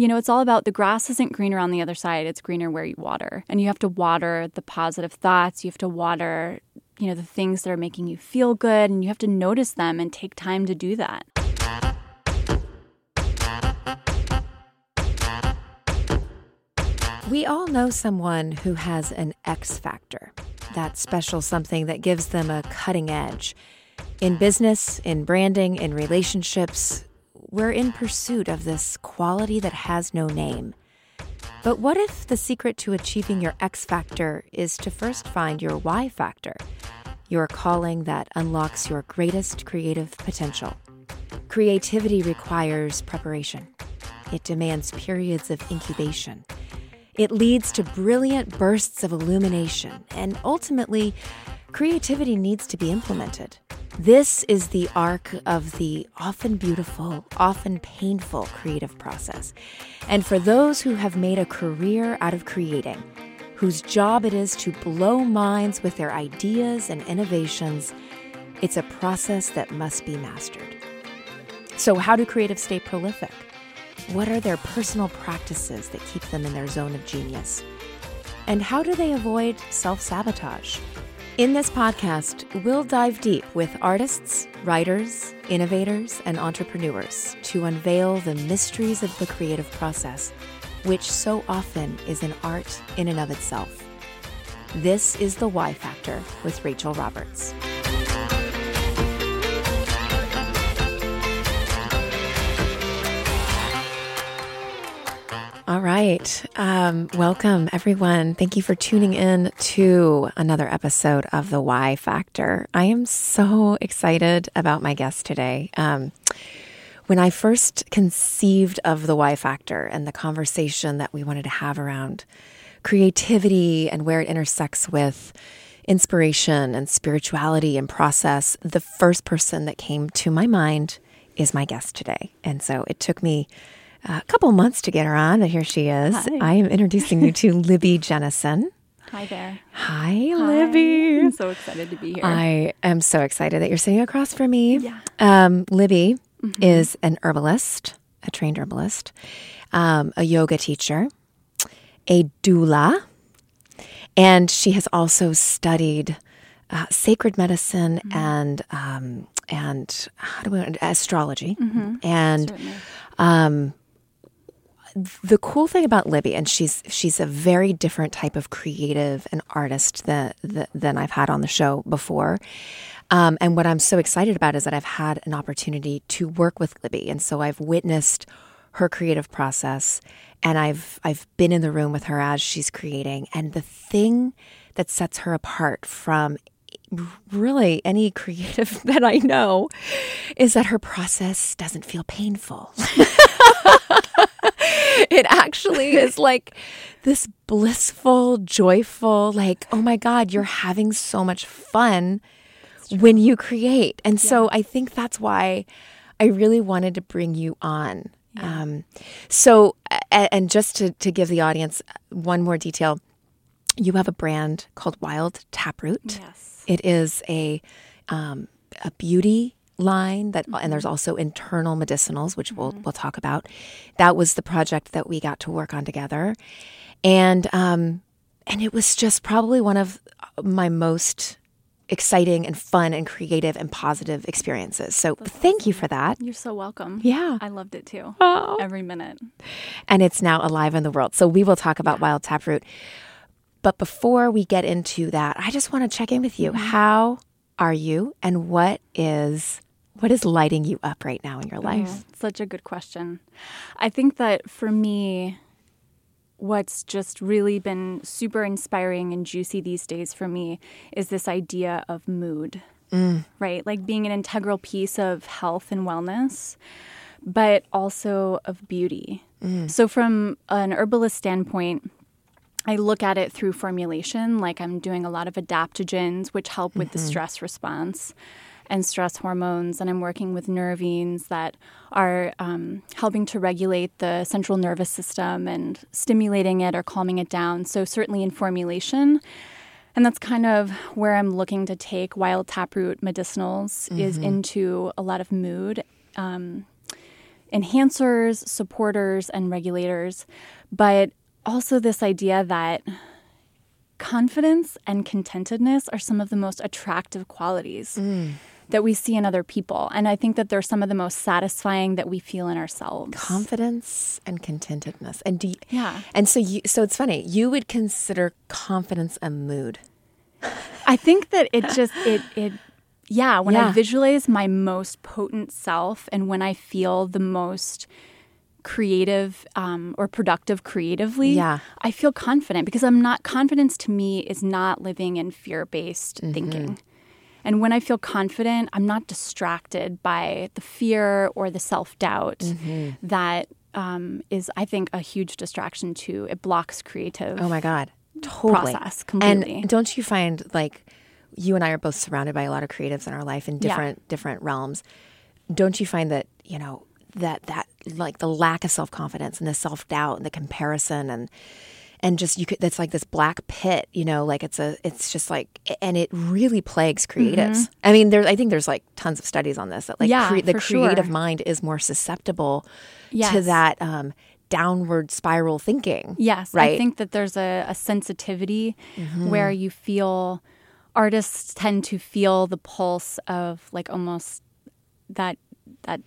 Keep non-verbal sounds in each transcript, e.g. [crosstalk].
you know, it's all about the grass isn't greener on the other side, it's greener where you water. And you have to water the positive thoughts, you have to water, you know, the things that are making you feel good, and you have to notice them and take time to do that. We all know someone who has an X factor, that special something that gives them a cutting edge. In business, in branding, in relationships, we're in pursuit of this quality that has no name. But what if the secret to achieving your X factor is to first find your Y factor, your calling that unlocks your greatest creative potential? Creativity requires preparation, it demands periods of incubation. It leads to brilliant bursts of illumination, and ultimately, creativity needs to be implemented. This is the arc of the often beautiful, often painful creative process. And for those who have made a career out of creating, whose job it is to blow minds with their ideas and innovations, it's a process that must be mastered. So, how do creatives stay prolific? What are their personal practices that keep them in their zone of genius? And how do they avoid self sabotage? In this podcast, we'll dive deep with artists, writers, innovators, and entrepreneurs to unveil the mysteries of the creative process, which so often is an art in and of itself. This is The Y Factor with Rachel Roberts. All right. Um, welcome, everyone. Thank you for tuning in to another episode of The Why Factor. I am so excited about my guest today. Um, when I first conceived of The Why Factor and the conversation that we wanted to have around creativity and where it intersects with inspiration and spirituality and process, the first person that came to my mind is my guest today. And so it took me a couple months to get her on, but here she is. Hi. I am introducing you to [laughs] Libby Jennison. Hi there. Hi, Libby. I'm so excited to be here. I am so excited that you're sitting across from me. Yeah. Um, Libby is an herbalist, a trained herbalist, um, a yoga teacher, a doula, and she has also studied uh, sacred medicine and um, and how do we astrology and Certainly. um, the cool thing about Libby, and she's she's a very different type of creative and artist than than I've had on the show before. Um, and what I'm so excited about is that I've had an opportunity to work with Libby, and so I've witnessed her creative process, and I've I've been in the room with her as she's creating. And the thing that sets her apart from really any creative [laughs] that I know is that her process doesn't feel painful. [laughs] [laughs] it actually is like this blissful, joyful, like, oh my God, you're having so much fun when you create. And so I think that's why I really wanted to bring you on. Um, so, and just to, to give the audience one more detail, you have a brand called Wild Taproot. Yes. It is a um, a beauty line that, uh, and there's mm-hmm. also internal medicinals, which we'll mm-hmm. we'll talk about. That was the project that we got to work on together, and um, and it was just probably one of uh, my most exciting and fun and creative and positive experiences. So thank you for that. You're so welcome. Yeah. I loved it too. Oh. Every minute. and it's now alive in the world. So we will talk about wild taproot. But before we get into that, I just want to check in with you. Mm-hmm. How are you and what is what is lighting you up right now in your mm-hmm. life? Oh, such a good question. I think that for me, what's just really been super inspiring and juicy these days for me is this idea of mood, mm. right? Like being an integral piece of health and wellness, but also of beauty. Mm. So, from an herbalist standpoint, I look at it through formulation, like I'm doing a lot of adaptogens, which help with the mm-hmm. stress response and stress hormones. And I'm working with nervines that are um, helping to regulate the central nervous system and stimulating it or calming it down. So, certainly in formulation. And that's kind of where I'm looking to take wild taproot medicinals is into a lot of mood. Um, enhancers, supporters, and regulators, but also this idea that confidence and contentedness are some of the most attractive qualities mm. That we see in other people. And I think that they're some of the most satisfying that we feel in ourselves. Confidence and contentedness. And do you, yeah. And so you so it's funny, you would consider confidence a mood. I think that it just it it yeah, when yeah. I visualize my most potent self and when I feel the most creative um, or productive creatively, yeah. I feel confident because I'm not, confidence to me is not living in fear based mm-hmm. thinking. And when I feel confident, I'm not distracted by the fear or the self doubt mm-hmm. that um, is, I think, a huge distraction too. It blocks creative. Oh my God. Totally. Process completely. And don't you find like you and I are both surrounded by a lot of creatives in our life in different yeah. different realms. Don't you find that, you know, that that like the lack of self confidence and the self doubt and the comparison and and just you could that's like this black pit you know like it's a it's just like and it really plagues creatives mm-hmm. i mean there's i think there's like tons of studies on this that like yeah, cre- the creative sure. mind is more susceptible yes. to that um, downward spiral thinking yes right i think that there's a, a sensitivity mm-hmm. where you feel artists tend to feel the pulse of like almost that that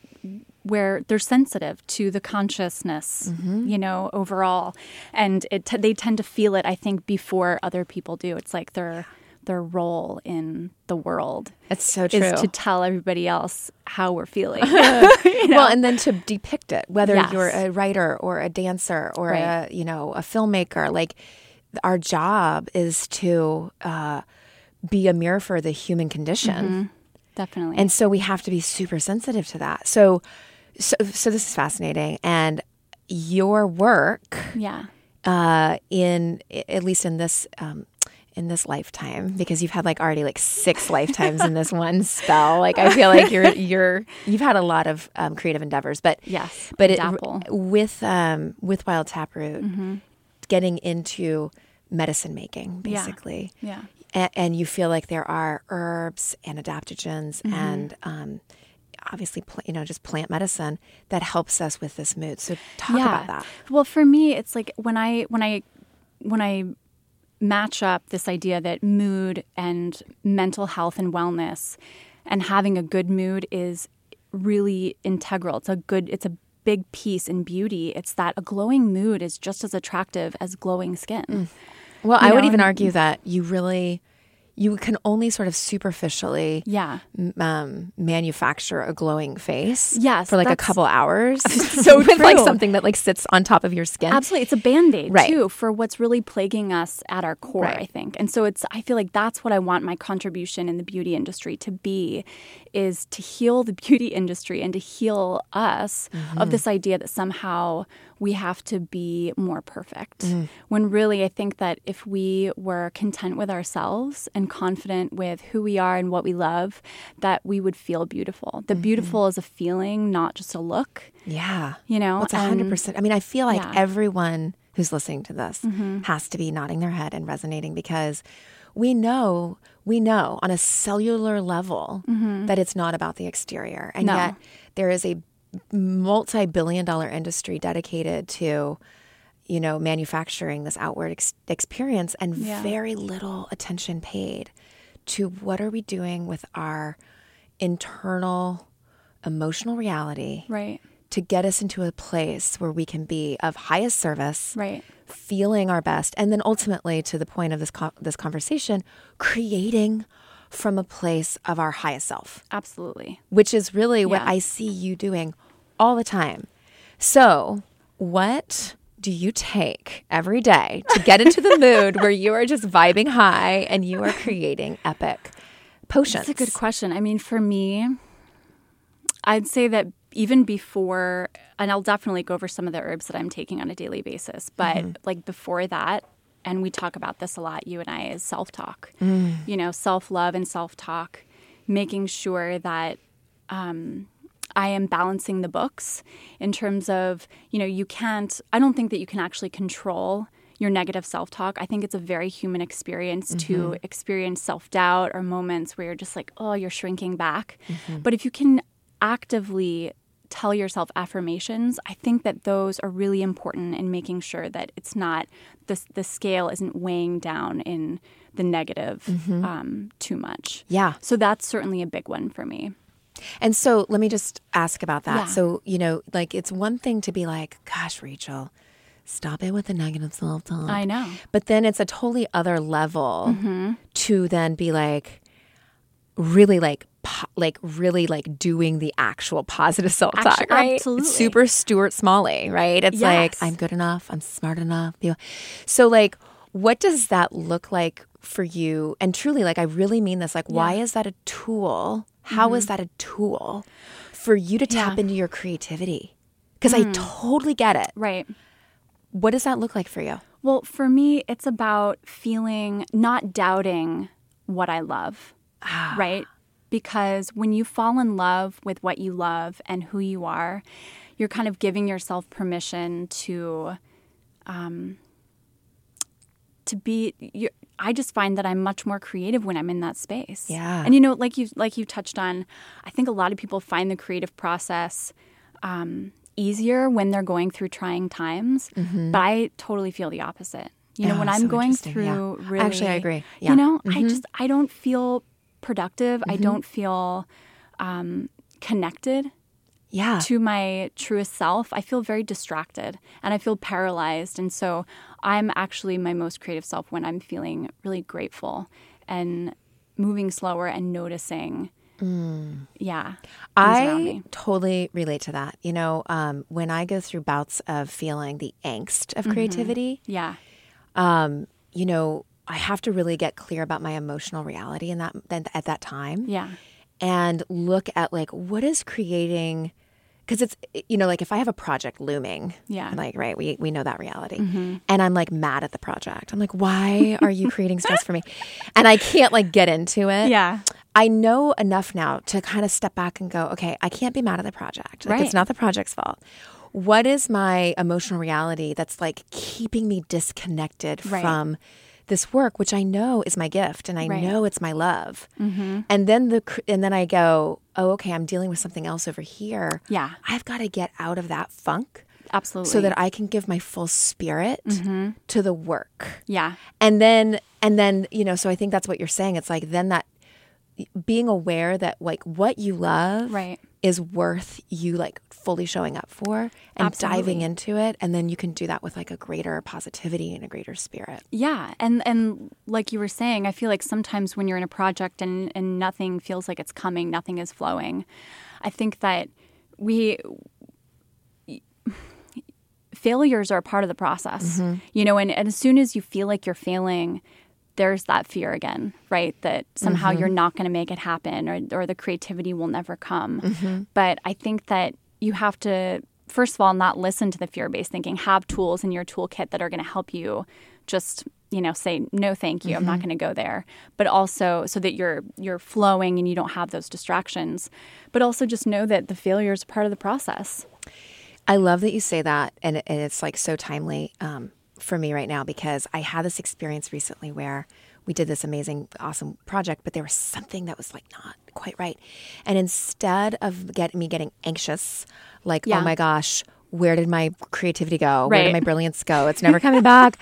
where they're sensitive to the consciousness, mm-hmm. you know, overall, and it t- they tend to feel it. I think before other people do. It's like their their role in the world. It's so true. Is to tell everybody else how we're feeling. [laughs] [laughs] you know? Well, and then to depict it, whether yes. you're a writer or a dancer or right. a you know a filmmaker. Like our job is to uh, be a mirror for the human condition. Mm-hmm. Definitely. And so we have to be super sensitive to that. So so, so this is fascinating, and your work, yeah, uh, in at least in this um, in this lifetime, because you've had like already like six [laughs] lifetimes in this one spell. Like I feel like you're you're you've had a lot of um, creative endeavors, but yes, but it, with um, with Wild Taproot, mm-hmm. getting into medicine making, basically, yeah. yeah. And, and, you feel like there are herbs and adaptogens mm-hmm. and um, obviously, you know, just plant medicine that helps us with this mood. So talk yeah. about that. Well, for me, it's like when I when I when I match up this idea that mood and mental health and wellness and having a good mood is really integral. It's a good. It's a big piece in beauty. It's that a glowing mood is just as attractive as glowing skin. Mm. Well, you I know, would even argue that you really you can only sort of superficially yeah um, manufacture a glowing face yes for like a couple hours [laughs] [laughs] so [laughs] with like something that like sits on top of your skin absolutely it's a band-aid right. too for what's really plaguing us at our core right. i think and so it's i feel like that's what i want my contribution in the beauty industry to be is to heal the beauty industry and to heal us mm-hmm. of this idea that somehow we have to be more perfect. Mm. When really, I think that if we were content with ourselves and confident with who we are and what we love, that we would feel beautiful. The mm-hmm. beautiful is a feeling, not just a look. Yeah. You know, well, it's 100%. I mean, I feel like yeah. everyone who's listening to this mm-hmm. has to be nodding their head and resonating because we know we know on a cellular level mm-hmm. that it's not about the exterior and no. yet there is a multi-billion dollar industry dedicated to you know manufacturing this outward ex- experience and yeah. very little attention paid to what are we doing with our internal emotional reality right to get us into a place where we can be of highest service right feeling our best and then ultimately to the point of this co- this conversation creating from a place of our highest self absolutely which is really yeah. what i see you doing all the time. So, what do you take every day to get into the [laughs] mood where you are just vibing high and you are creating epic potions? That's a good question. I mean, for me, I'd say that even before, and I'll definitely go over some of the herbs that I'm taking on a daily basis, but mm-hmm. like before that, and we talk about this a lot, you and I, is self talk. Mm. You know, self love and self talk, making sure that um, I am balancing the books in terms of, you know, you can't, I don't think that you can actually control your negative self talk. I think it's a very human experience mm-hmm. to experience self doubt or moments where you're just like, oh, you're shrinking back. Mm-hmm. But if you can actively tell yourself affirmations, I think that those are really important in making sure that it's not the the scale isn't weighing down in the negative um, too much. Yeah. So that's certainly a big one for me. And so let me just ask about that. Yeah. So, you know, like it's one thing to be like, gosh, Rachel, stop it with the negative self talk. I know. But then it's a totally other level Mm-hmm. to then be like, really like, po- like really like doing the actual positive self talk, right? absolutely. It's super Stuart Smalley, right? It's like, I'm good enough. I'm smart enough. So like, what does that look like for you? And truly, like, I really mean this. Like, why is that a tool? How is that a tool for you to tap Mm-hmm. Yeah. Mm. into your creativity? Because I totally get it. Right. What does that look like for you? Well, for me, it's about feeling not doubting what I love, right? Because when you fall in love with what you love and who you are, you're kind of giving yourself permission to, um, to be. I just find that I'm much more creative when I'm in that space. Yeah. and you know, like you like you touched on, I think a lot of people find the creative process um, easier when they're going through trying times. But I totally feel the opposite. You know, Oh, when I'm going interesting. Yeah. through really, Actually, I agree. Yeah. Mm-hmm. You know, I just I don't feel productive. I don't feel um, connected Yeah. to my truest self. I feel very distracted and I feel paralyzed. And so I'm actually my most creative self when I'm feeling really grateful and moving slower and noticing. Yeah. I totally relate to that. You know, um, when I go through bouts of feeling the angst Mm-hmm. of creativity, Yeah. um, you know, I have to really get clear about my emotional reality in that at that time. Yeah. and look at like what is creating because it's you know like if i have a project looming Yeah. Mm-hmm. like right we, we know that reality and i'm like mad at the project i'm like why are you creating stress for me [laughs] and i can't like get into it Yeah. i know enough now to kind of step back and go okay i can't be mad at the project like Right. it's not the project's fault what is my emotional reality that's like keeping me disconnected Right. from this work which i know is my gift and i Right. Mm-hmm. know it's my love and then the and then i go oh okay i'm dealing with something else over here Yeah. i've got to get out of that funk Absolutely. so that i can give my full spirit Mm-hmm. to the work yeah. and then and then you know so i think that's what you're saying it's like then that being aware that like what you love Right. is worth you like fully showing up for and diving into it and then you can do that with like a greater positivity and a greater spirit Yeah, and and like you were saying, I feel like sometimes when you're in a project and and nothing feels like it's coming, nothing is flowing. I think that we [sighs] failures are a part of the process. Mm-hmm. You know, and, and as soon as you feel like you're failing, there's that fear again, right? That somehow mm-hmm. you're not going to make it happen or or the creativity will never come. Mm-hmm. But I think that you have to first of all not listen to the fear-based thinking, have tools in your toolkit that are going to help you just you know say no thank you. I'm not mm-hmm. going to go there. But also so that you're you're flowing and you don't have those distractions. But also just know that the failure is part of the process. I love that you say that, and, and it's like so timely. Um, for me right now because I had this experience recently where we did this amazing, awesome project, but there was something that was like not quite right, and instead of get me getting anxious, like Yeah. oh my gosh, where did my creativity go? Where did my brilliance go? It's [laughs] never coming back.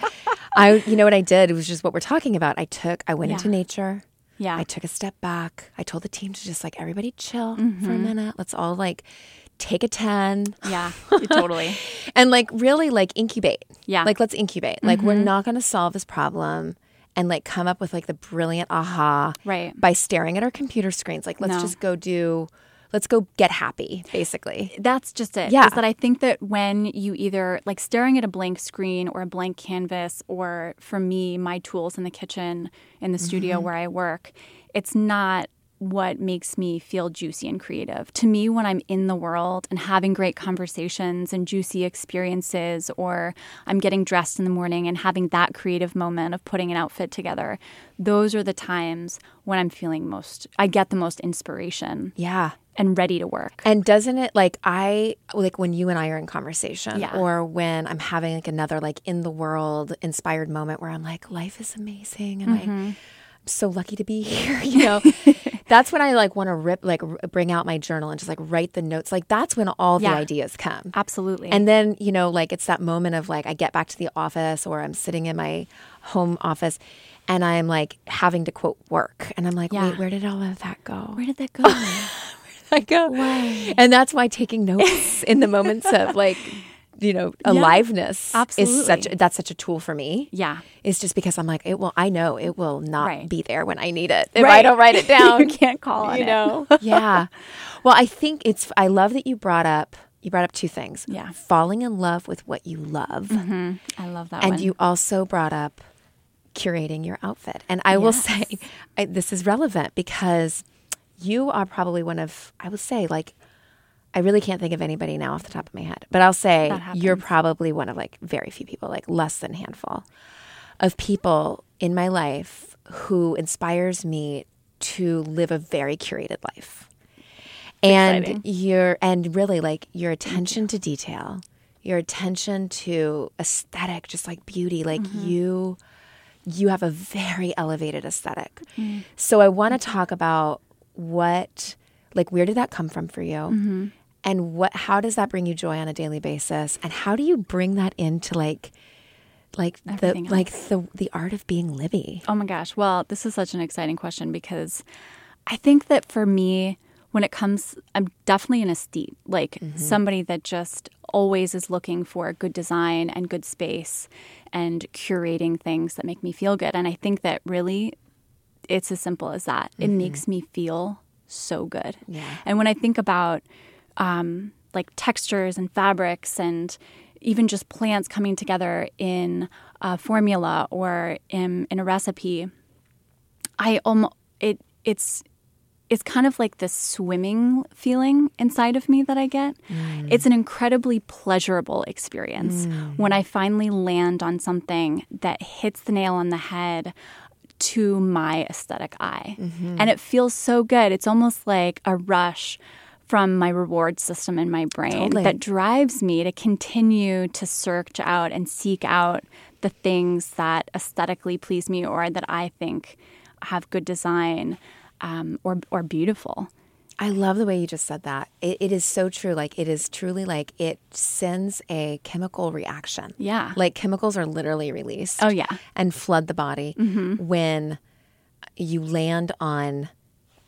I, you know what I did? It was just what we're talking about. I took, I went Yeah. into nature. yeah I took a step back. I told the team to just like everybody chill for a Mm-hmm. minute. Let's all like take a 10 yeah [laughs] totally and like really like incubate. Yeah. Mm-hmm. Like let's incubate. Like we're not going to solve this problem and like come up with like the brilliant aha Right. by staring at our computer screens. Like let's No. just go do let's go get happy basically. That's just it. Yeah. Is that I think that when you either like staring at a blank screen or a blank canvas, or for me, my tools in the kitchen, in the studio Mm-hmm. where I work, it's not what makes me feel juicy and creative. To me, when I'm in the world and having great conversations and juicy experiences, or I'm getting dressed in the morning and having that creative moment of putting an outfit together, those are the times when I'm feeling most, I get the most inspiration Yeah. and ready to work. And doesn't it like I like when you and I are in conversation Yeah. or when I'm having like another like in the world inspired moment where I'm like life is amazing and Mm-hmm. I so lucky to be [laughs] here. You know, [laughs] that's when I like want to rip, like r- bring out my journal and just like write the notes. Like that's when all the ideas come. Absolutely. And then, you know, like it's that moment of like I get back to the office or I'm sitting in my home office and I'm like having to quote work. And I'm like, Yeah. wait, where did all of that go? where did that [laughs] go? I go. Why? And that's why taking notes in the moments of like, you know, aliveness is such that's such a tool for me. yeah. It's just because I'm like, it will I know it will not Right. be there when I need it. If I don't write it [laughs] down. you can't call on you it. know. [laughs] yeah. Well, I think it's I love that you brought up you brought up two things. Yeah. Falling in love with what you love. Mm-hmm. I love that And one. you also brought up curating your outfit. And I will say I, this is relevant because you are probably one of, I would say, like, I really can't think of anybody now off the top of my head, but I'll say you're probably one of like very few people, like less than a handful of people in my life who inspires me to live a very curated life. And exciting. your and really like your attention to detail, your attention to aesthetic, just like beauty, like Mm-hmm. you you have a very elevated aesthetic. Mm. So I want to talk about what like where did that come from for you? Mm-hmm. And what how does that bring you joy on a daily basis? And how do you bring that into like like the Everything like the the art of being Libby? Oh my gosh. Well, this is such an exciting question because I think that for me, when it comes, I'm definitely an aesthete, like mm-hmm. somebody that just always is looking for good design and good space and curating things that make me feel good. And I think that really it's as simple as that. It mm-hmm. makes me feel so good. Yeah. And when I think about um, like textures and fabrics and even just plants coming together in a formula or in, in a recipe, I almost it it's it's kind of like this swimming feeling inside of me that I get. Mm. It's an incredibly pleasurable experience mm. when I finally land on something that hits the nail on the head to my aesthetic eye. Mm-hmm. And it feels so good. It's almost like a rush from my reward system in my brain Totally. that drives me to continue to search out and seek out the things that aesthetically please me or that I think have good design um, or or beautiful. I love the way you just said that. It, it is so true. Like it is truly like it sends a chemical reaction. Yeah. Like chemicals are literally released. Oh, yeah. Mm-hmm. And flood the body when you land on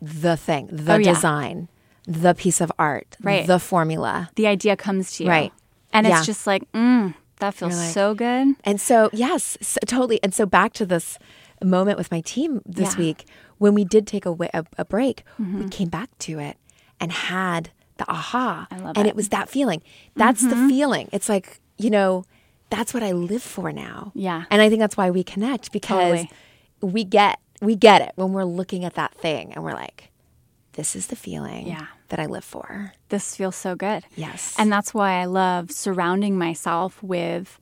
the thing, the Oh, yeah. design, the piece of art, Right. the formula. The idea comes to you, Right. And Yeah. it's just like, mm, that feels like- so good. And so, yes, so, totally. And so, back to this moment with my team this Yeah. Mm-hmm. week, when we did take a, a, a break, we came back to it and had the aha. I love and it. Mm-hmm. it was that feeling. That's the feeling. It's like, you know, that's what I live for now. Yeah. And I think that's why we connect because Totally. we get we get it when we're looking at that thing and we're like, this is the feeling Yeah. that I live for. This feels so good. Yes. And that's why I love surrounding myself with,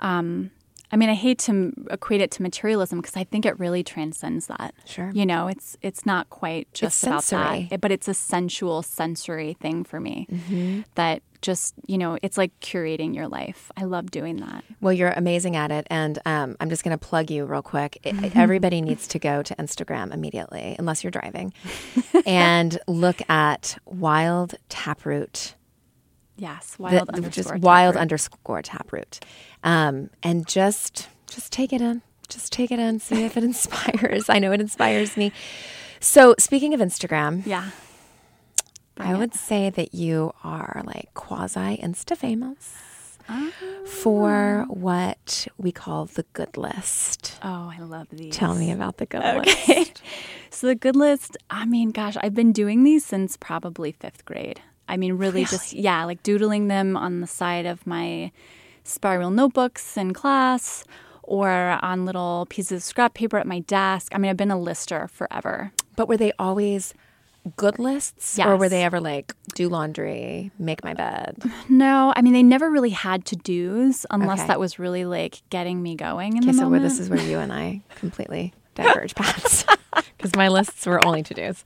um, I mean, I hate to equate it to materialism because I think it really transcends that. Sure. You know, it's it's not quite just It's about sensory. that, but it's a sensual, sensory thing for me Mm-hmm. that just, you know, it's like curating your life. I love doing that. Well, you're amazing at it. And um, I'm just going to plug you real quick. [laughs] Everybody needs to go to Instagram immediately, unless you're driving, and look at Wild Taproot. Yes. Wild the- underscore. just wild underscore taproot. Um, and just just take it in. Just take it in. See if it [laughs] inspires. I know it inspires me. So speaking of Instagram, Yeah. I would say that you are like quasi insta famous Ah. for what we call the good list. Oh, I love these. Tell me about the good Okay. list. [laughs] So the good list, I mean, gosh, I've been doing these since probably fifth grade. I mean, really, just, yeah, like doodling them on the side of my spiral notebooks in class or on little pieces of scrap paper at my desk. I mean, I've been a lister forever. But were they always good lists? Or were they ever like do laundry, make my bed? No, I mean, they never really had to do's unless Okay. that was really like getting me going in Okay, the so where moment. this is where you and I [laughs] completely diverge paths. [laughs] [laughs] Because my lists were only to dos.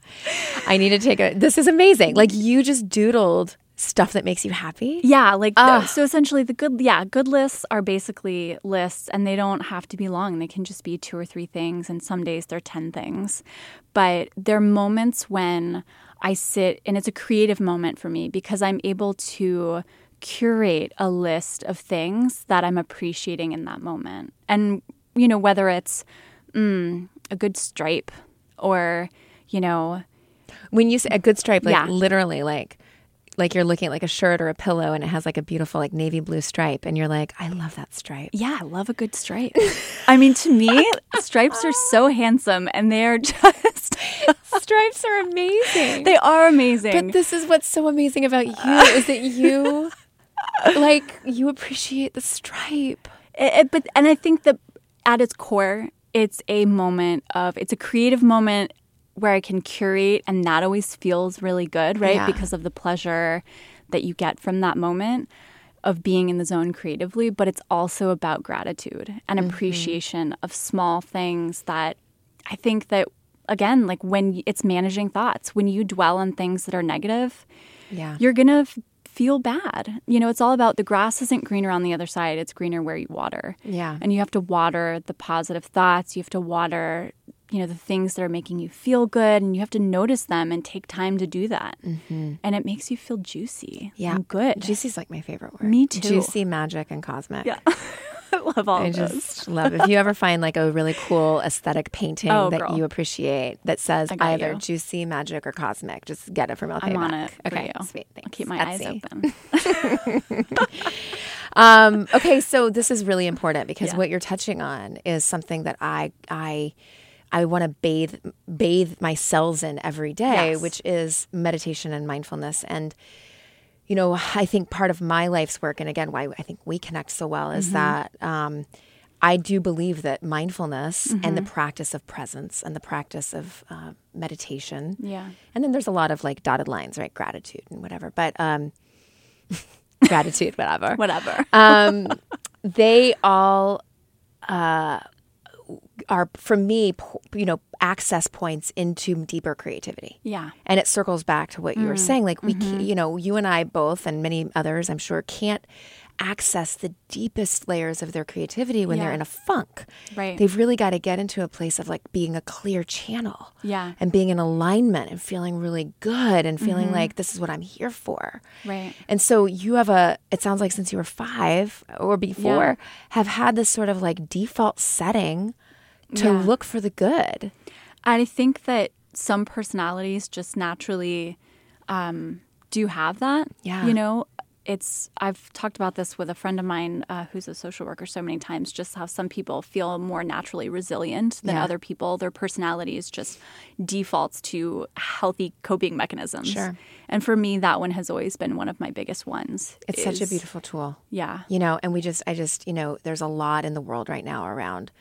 I need to take a. This is amazing. Like you just doodled stuff that makes you happy? Yeah, like Ugh. so essentially the good yeah, good lists are basically lists and they don't have to be long. They can just be two or three things and some days they're 10 things. But there are moments when I sit and it's a creative moment for me because I'm able to curate a list of things that I'm appreciating in that moment. And you know whether it's mm, a good stripe or you know When you say a good stripe, like Yeah. literally, like like you're looking at like a shirt or a pillow, and it has like a beautiful like navy blue stripe, and you're like, I love that stripe. Yeah, I love a good stripe. [laughs] I mean, to me, stripes are so handsome and they are [laughs] just, Stripes are amazing. they are amazing. But this is what's so amazing about you is that you [laughs] like you appreciate the stripe. It- it- but, and I think that at its core, it's a moment of, it's a creative moment where I can curate and that always feels really good, right? Yeah. Because of the pleasure that you get from that moment of being in the zone creatively, but it's also about gratitude and Mm-hmm. appreciation of small things that I think that again, like when it's managing thoughts, when you dwell on things that are negative, Yeah. you're going to f- feel bad. You know, it's all about the grass isn't greener on the other side, it's greener where you water. Yeah. And you have to water the positive thoughts, you have to water, you know, the things that are making you feel good and you have to notice them and take time to do that. Mm-hmm. And it makes you feel juicy Yeah. and good. Juicy's like my favorite word. Me too. Juicy, magic, and cosmic. yeah. [laughs] I love all I just love if you [laughs] ever find like a really cool aesthetic painting Oh, that girl. you appreciate that says either you. juicy, magic, or cosmic. Just get it from LK I'm on Mac. it. for Okay, sweet. Thanks. I'll keep my eyes open. [laughs] Um, okay, so this is really important because Yeah. what you're touching on is something that I I I want to bathe bathe my cells in every day, Yes. which is meditation and mindfulness. And you know, I think part of my life's work, and again, why I think we connect so well, is Mm-hmm. that um, I do believe that mindfulness and Mm-hmm. the practice of presence and the practice of uh, meditation, Yeah. and then there's a lot of like dotted lines, right? Gratitude and whatever, but um, [laughs] gratitude, whatever [laughs] Whatever. um, they all uh, are for me you know access points into deeper creativity yeah. and it circles back to what you Mm-hmm. were saying like we can you know you and i both and many others i'm sure can't access the deepest layers of their creativity when they're in a funk Right. they've really got to get into a place of like being a clear channel Yeah. and being in alignment and feeling really good and feeling Mm-hmm. like this is what i'm here for Right. and so you have a, it sounds like since you were five or before, have had this sort of like default setting to Yeah. look for the good. I think that some personalities just naturally um, do have that. Yeah. You know, it's, I've talked about this with a friend of mine uh, who's a social worker so many times, just how some people feel more naturally resilient than Yeah. other people. Their personalities just defaults to healthy coping mechanisms. Sure. And for me, that one has always been one of my biggest ones. It's such a beautiful tool. Yeah. You know, and we just, I just, you know, there's a lot in the world right now around,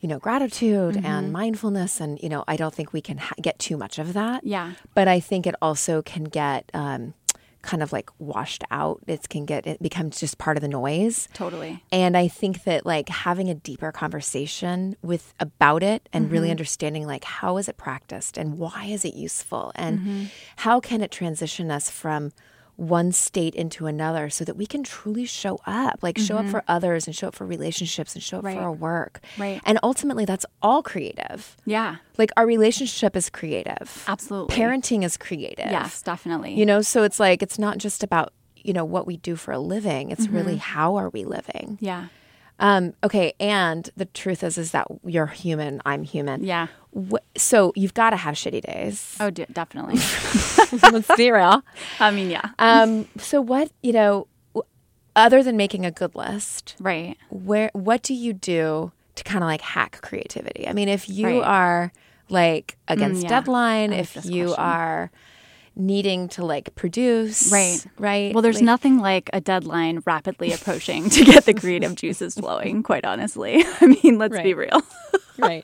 you know, gratitude Mm-hmm. and mindfulness. And, you know, I don't think we can ha- get too much of that. Yeah. But I think it also can get, um, kind of like washed out. It can get, it becomes just part of the noise. Totally. And I think that like having a deeper conversation with about it and really understanding like how is it practiced and why is it useful and how can it transition us from one state into another so that we can truly show up, like show up mm-hmm. for others and show up for relationships and show up Right. for our work. Right. And ultimately that's all creative. Yeah. Like our relationship is creative. Absolutely. Parenting is creative. Yes, definitely. You know, so it's like it's not just about, you know, what we do for a living. It's mm-hmm. really how are we living? yeah. Um, okay, and the truth is, is that you're human. I'm human. Yeah. Wh- so you've got to have shitty days. Oh, de- definitely. [laughs] Let's be real. [laughs] I mean, yeah. Um, so what you know, other than making a good list, Right. where what do you do to kind of like hack creativity? I mean, if you Right. are like against yeah. deadline, like if you question. are needing to like produce, Right. right? Well, there's Like- nothing like a deadline rapidly approaching to get the creative juices [laughs] flowing, quite honestly. [laughs] I mean, let's be real. [laughs] right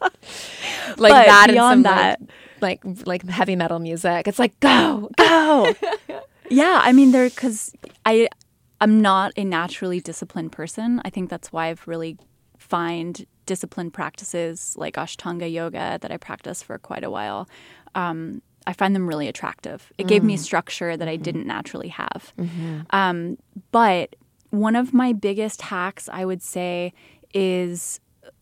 like But that and beyond some that- like, like like heavy metal music it's like go go yeah, I mean, there because I I'm not a naturally disciplined person. I think that's why I've really find disciplined practices like Ashtanga yoga that I practiced for quite a while. Um, I find them really attractive. It gave me structure that I didn't naturally have. Um, but one of my biggest hacks, I would say, is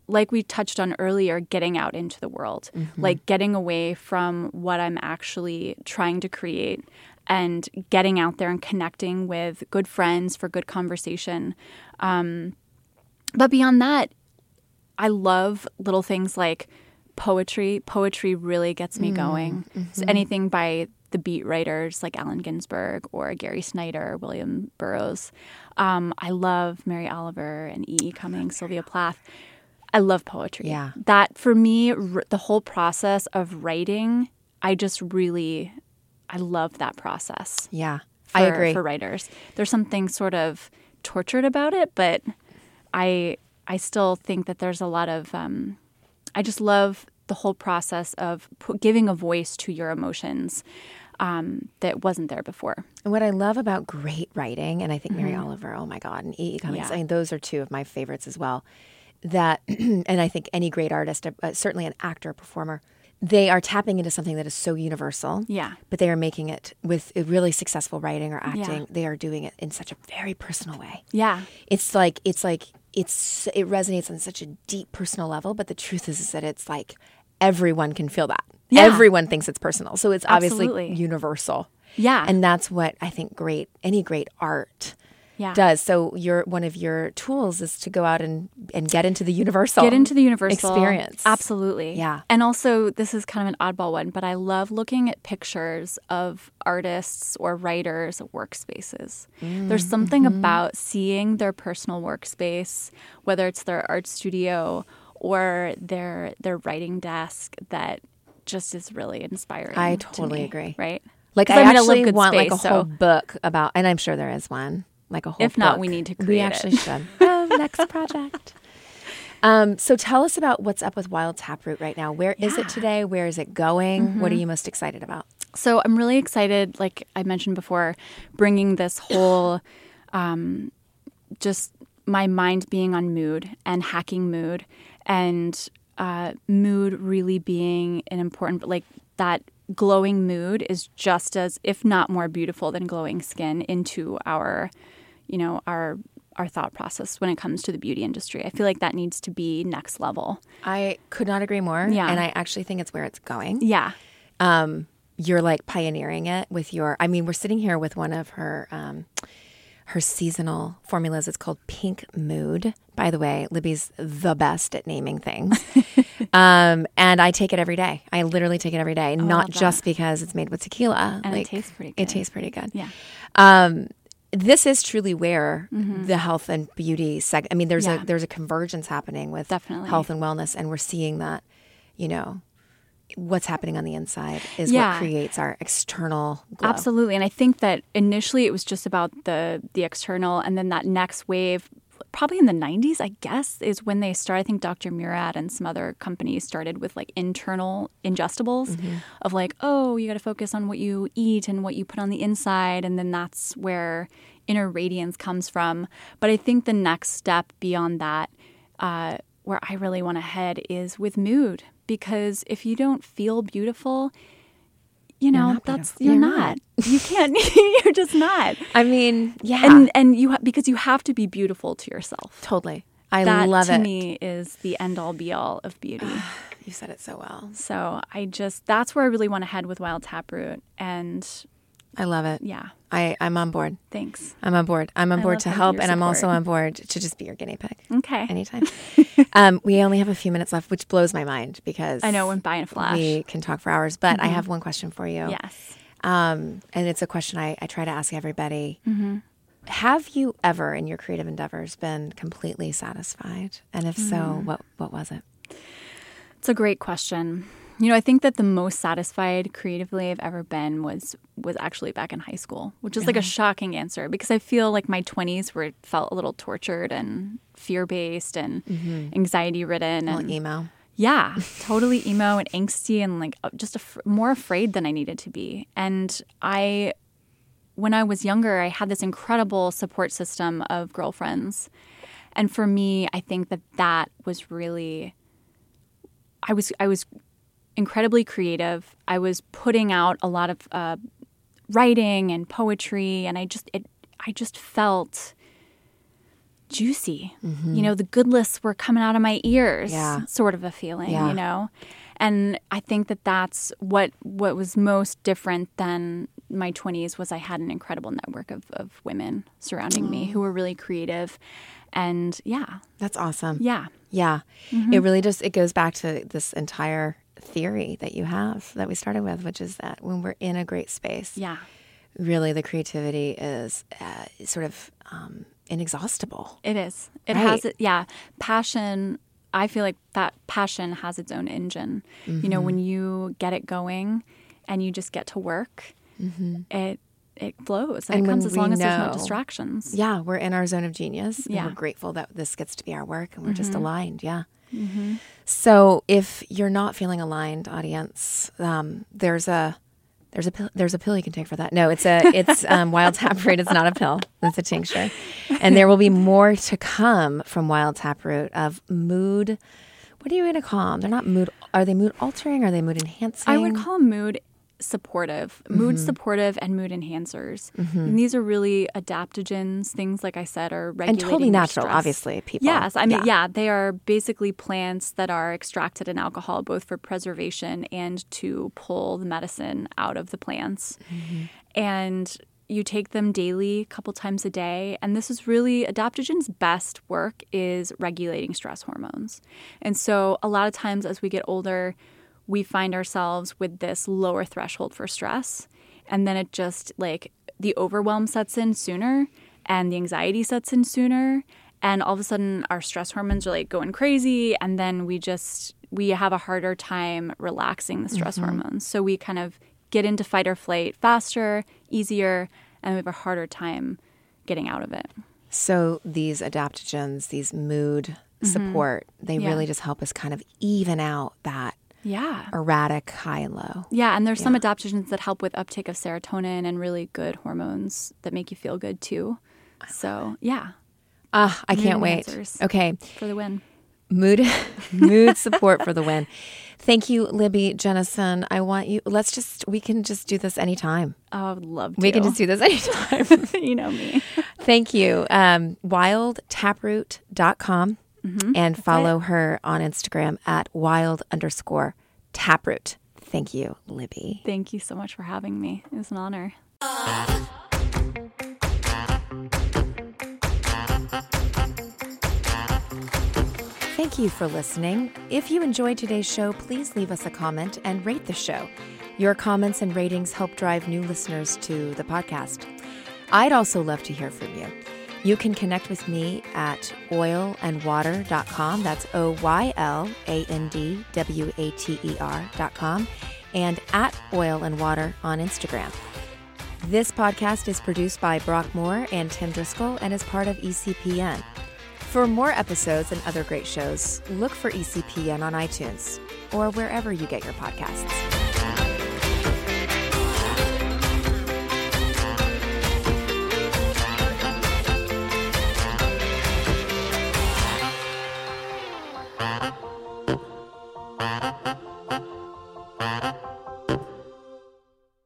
like we touched on earlier, getting out into the world, like getting away from what I'm actually trying to create and getting out there and connecting with good friends for good conversation. Um, but beyond that, I love little things like poetry. Poetry really gets me going. So anything by the beat writers like Allen Ginsberg or Gary Snyder, William Burroughs. Um, I love Mary Oliver and E. E. Cummings, Sylvia Plath. I love poetry. Yeah. That for me, r- the whole process of writing, I just really, I love that process. Yeah. For, I agree. For writers, there's something sort of tortured about it, but I, I still think that there's a lot of, um, I just love the whole process of giving a voice to your emotions um, that wasn't there before. And what I love about great writing, and I think Mary Oliver, oh my God, and E. E. Cummings, Mm-hmm. Yeah. I mean, those are two of my favorites as well. That, [clears throat] and I think any great artist, uh, certainly an actor, performer, they are tapping into something that is so universal. Yeah. But they are making it with a really successful writing or acting. Yeah. They are doing it in such a very personal way. Yeah. It's like it's like it's it resonates on such a deep personal level. But the truth is, is that it's like everyone can feel that. Yeah. Everyone thinks it's personal, so it's obviously Absolutely. universal. Yeah. And that's what I think great any great art Yeah. does. So your one of your tools is to go out and and get into the universal. Get into the universal experience. Absolutely. Yeah. And also, this is kind of an oddball one, but I love looking at pictures of artists or writers' workspaces. Mm, There's something mm-hmm. about seeing their personal workspace, whether it's their art studio or their their writing desk, that just is really inspiring. I to totally me, agree. Right. Like I a actually want like a space, whole book about, and I'm sure there is one. Like a whole. If not, we need to We create it. actually should. [laughs] oh, next project. [laughs] Um, so tell us about what's up with Wild Taproot right now. Where is Yeah. it today? Where is it going? What are you most excited about? So I'm really excited, like I mentioned before, bringing this whole, um, just my mind being on mood and hacking mood, and uh, mood really being an important, like that glowing mood is just as, if not more beautiful than glowing skin into our, you know, our our thought process when it comes to the beauty industry. I feel like that needs to be next level. I could not agree more. Yeah. And I actually think it's where it's going. Yeah. um, you're like pioneering it with your. I mean, we're sitting here with one of her um, her seasonal formulas. It's called Pink Mood. By the way, Libby's the best at naming things, [laughs] um, and I take it every day. I literally take it every day, not Oh, that. just because it's made with tequila. And it tastes pretty It good. tastes pretty good. Yeah. Um, this is truly where the health and beauty seg. I mean, there's Mm-hmm. Yeah. a there's a convergence happening with Definitely. health and wellness, and we're seeing that. You know, what's happening on the inside is Yeah. what creates our external glow. Absolutely. And I think that initially it was just about the the external and then that next wave probably in the 90s I guess is when they started I think Dr. Murad and some other companies started with like internal ingestibles of like oh you got to focus on what you eat and what you put on the inside and then that's where inner radiance comes from. But I think the next step beyond that uh, where I really want to head is with mood because if you don't feel beautiful you know not that's beautiful. you're, You're not. not. [laughs] you can't [laughs] you're just not I mean, yeah, and and you ha- because you have to be beautiful to yourself totally. I that love to it. me is the end all be all of beauty [sighs] You said it so well. so i just that's where i really want to head with wild taproot and I love it. yeah I I'm on board. thanks I'm on board. I'm on I board to help, and I'm also on board to just be your guinea pig. okay Anytime. [laughs] um, we only have a few minutes left, which blows my mind because i know it went by in a flash we can talk for hours. But I have one question for you. yes Um, and it's a question I, I try to ask everybody. Mm-hmm. Have you ever, in your creative endeavors, been completely satisfied? And if so, Mm. what what was it? It's a great question. You know, I think that the most satisfied creatively I've ever been was was actually back in high school, which is like a shocking answer because I feel like my 20s were felt a little tortured and fear-based and mm-hmm. anxiety ridden and emo. yeah, [laughs] totally emo and angsty and like just af- more afraid than I needed to be. And I, when I was younger, I had this incredible support system of girlfriends. And for me, I think that that was really, I was, I was incredibly creative. I was putting out a lot of uh, writing and poetry, and I just it I just felt juicy. You know, the good lists were coming out of my ears, Yeah. sort of a feeling. Yeah. You know, and I think that that's what what was most different than my 20s was I had an incredible network of, of women surrounding me who were really creative and yeah That's awesome. yeah Yeah. Mm-hmm. It really just it goes back to this entire theory that you have that we started with, which is that when we're in a great space, yeah really the creativity is uh, sort of um, inexhaustible. It is. It Right. has it. Yeah, passion. I feel like that passion has its own engine. You Mm-hmm. know, when you get it going, and you just get to work, it it flows and, Mm-hmm. And it comes as long as there's no know- distractions. Yeah, we're in our zone of genius. Yeah. we're grateful that this gets to be our work and we're just Mm-hmm. aligned. Yeah. So if you're not feeling aligned, audience, um, there's a there's a pill, there's a pill you can take for that. No, it's a it's um, [laughs] wild taproot. It's not a pill. It's a tincture, and there will be more to come from wild taproot of mood. What are you going to call them? They're not mood. Are they mood altering? Are they mood enhancing? I would call mood supportive, mm-hmm. mood supportive, and mood enhancers. Mm-hmm. And these are really adaptogens. Things like I said are and totally natural. stress. Obviously, people. Yes, I mean, yeah. they are basically plants that are extracted in alcohol, both for preservation and to pull the medicine out of the plants. Mm-hmm. And you take them daily, a couple times a day. And this is really adaptogen's best work is regulating stress hormones. And so, a lot of times as we get older, we find ourselves with this lower threshold for stress. And then it just like the overwhelm sets in sooner and the anxiety sets in sooner. And all of a sudden, our stress hormones are like going crazy. And then we just, we have a harder time relaxing the stress hormones. So we kind of get into fight or flight faster, easier, and we have a harder time getting out of it. So these adaptogens, these mood support, they Mm-hmm. Yeah. really just help us kind of even out that Yeah. erratic high and low. Yeah, and there's some adaptogens that help with uptake of serotonin and really good hormones that make you feel good too. So, yeah, Ah, I can't wait. Okay, for the win. mood [laughs] mood support for the win. Thank you, Libby Jennison. I want you. Let's just we can just do this anytime. Oh, I would love to. We can just do this anytime. [laughs] you know me. Thank you. Um, wildtaproot.com Mm-hmm. and follow her on Instagram at wild underscore taproot. Thank you, Libby. Thank you so much for having me. It was an honor. Thank you for listening. If you enjoyed today's show, please leave us a comment and rate the show. Your comments and ratings help drive new listeners to the podcast. I'd also love to hear from you. You can connect with me at oylandwater.com. That's O Y L A N D W A T E R.com and at oil and water on Instagram. This podcast is produced by Brock Moore and Tim Driscoll and is part of ECPN. For more episodes and other great shows, look for ECPN on iTunes or wherever you get your podcasts.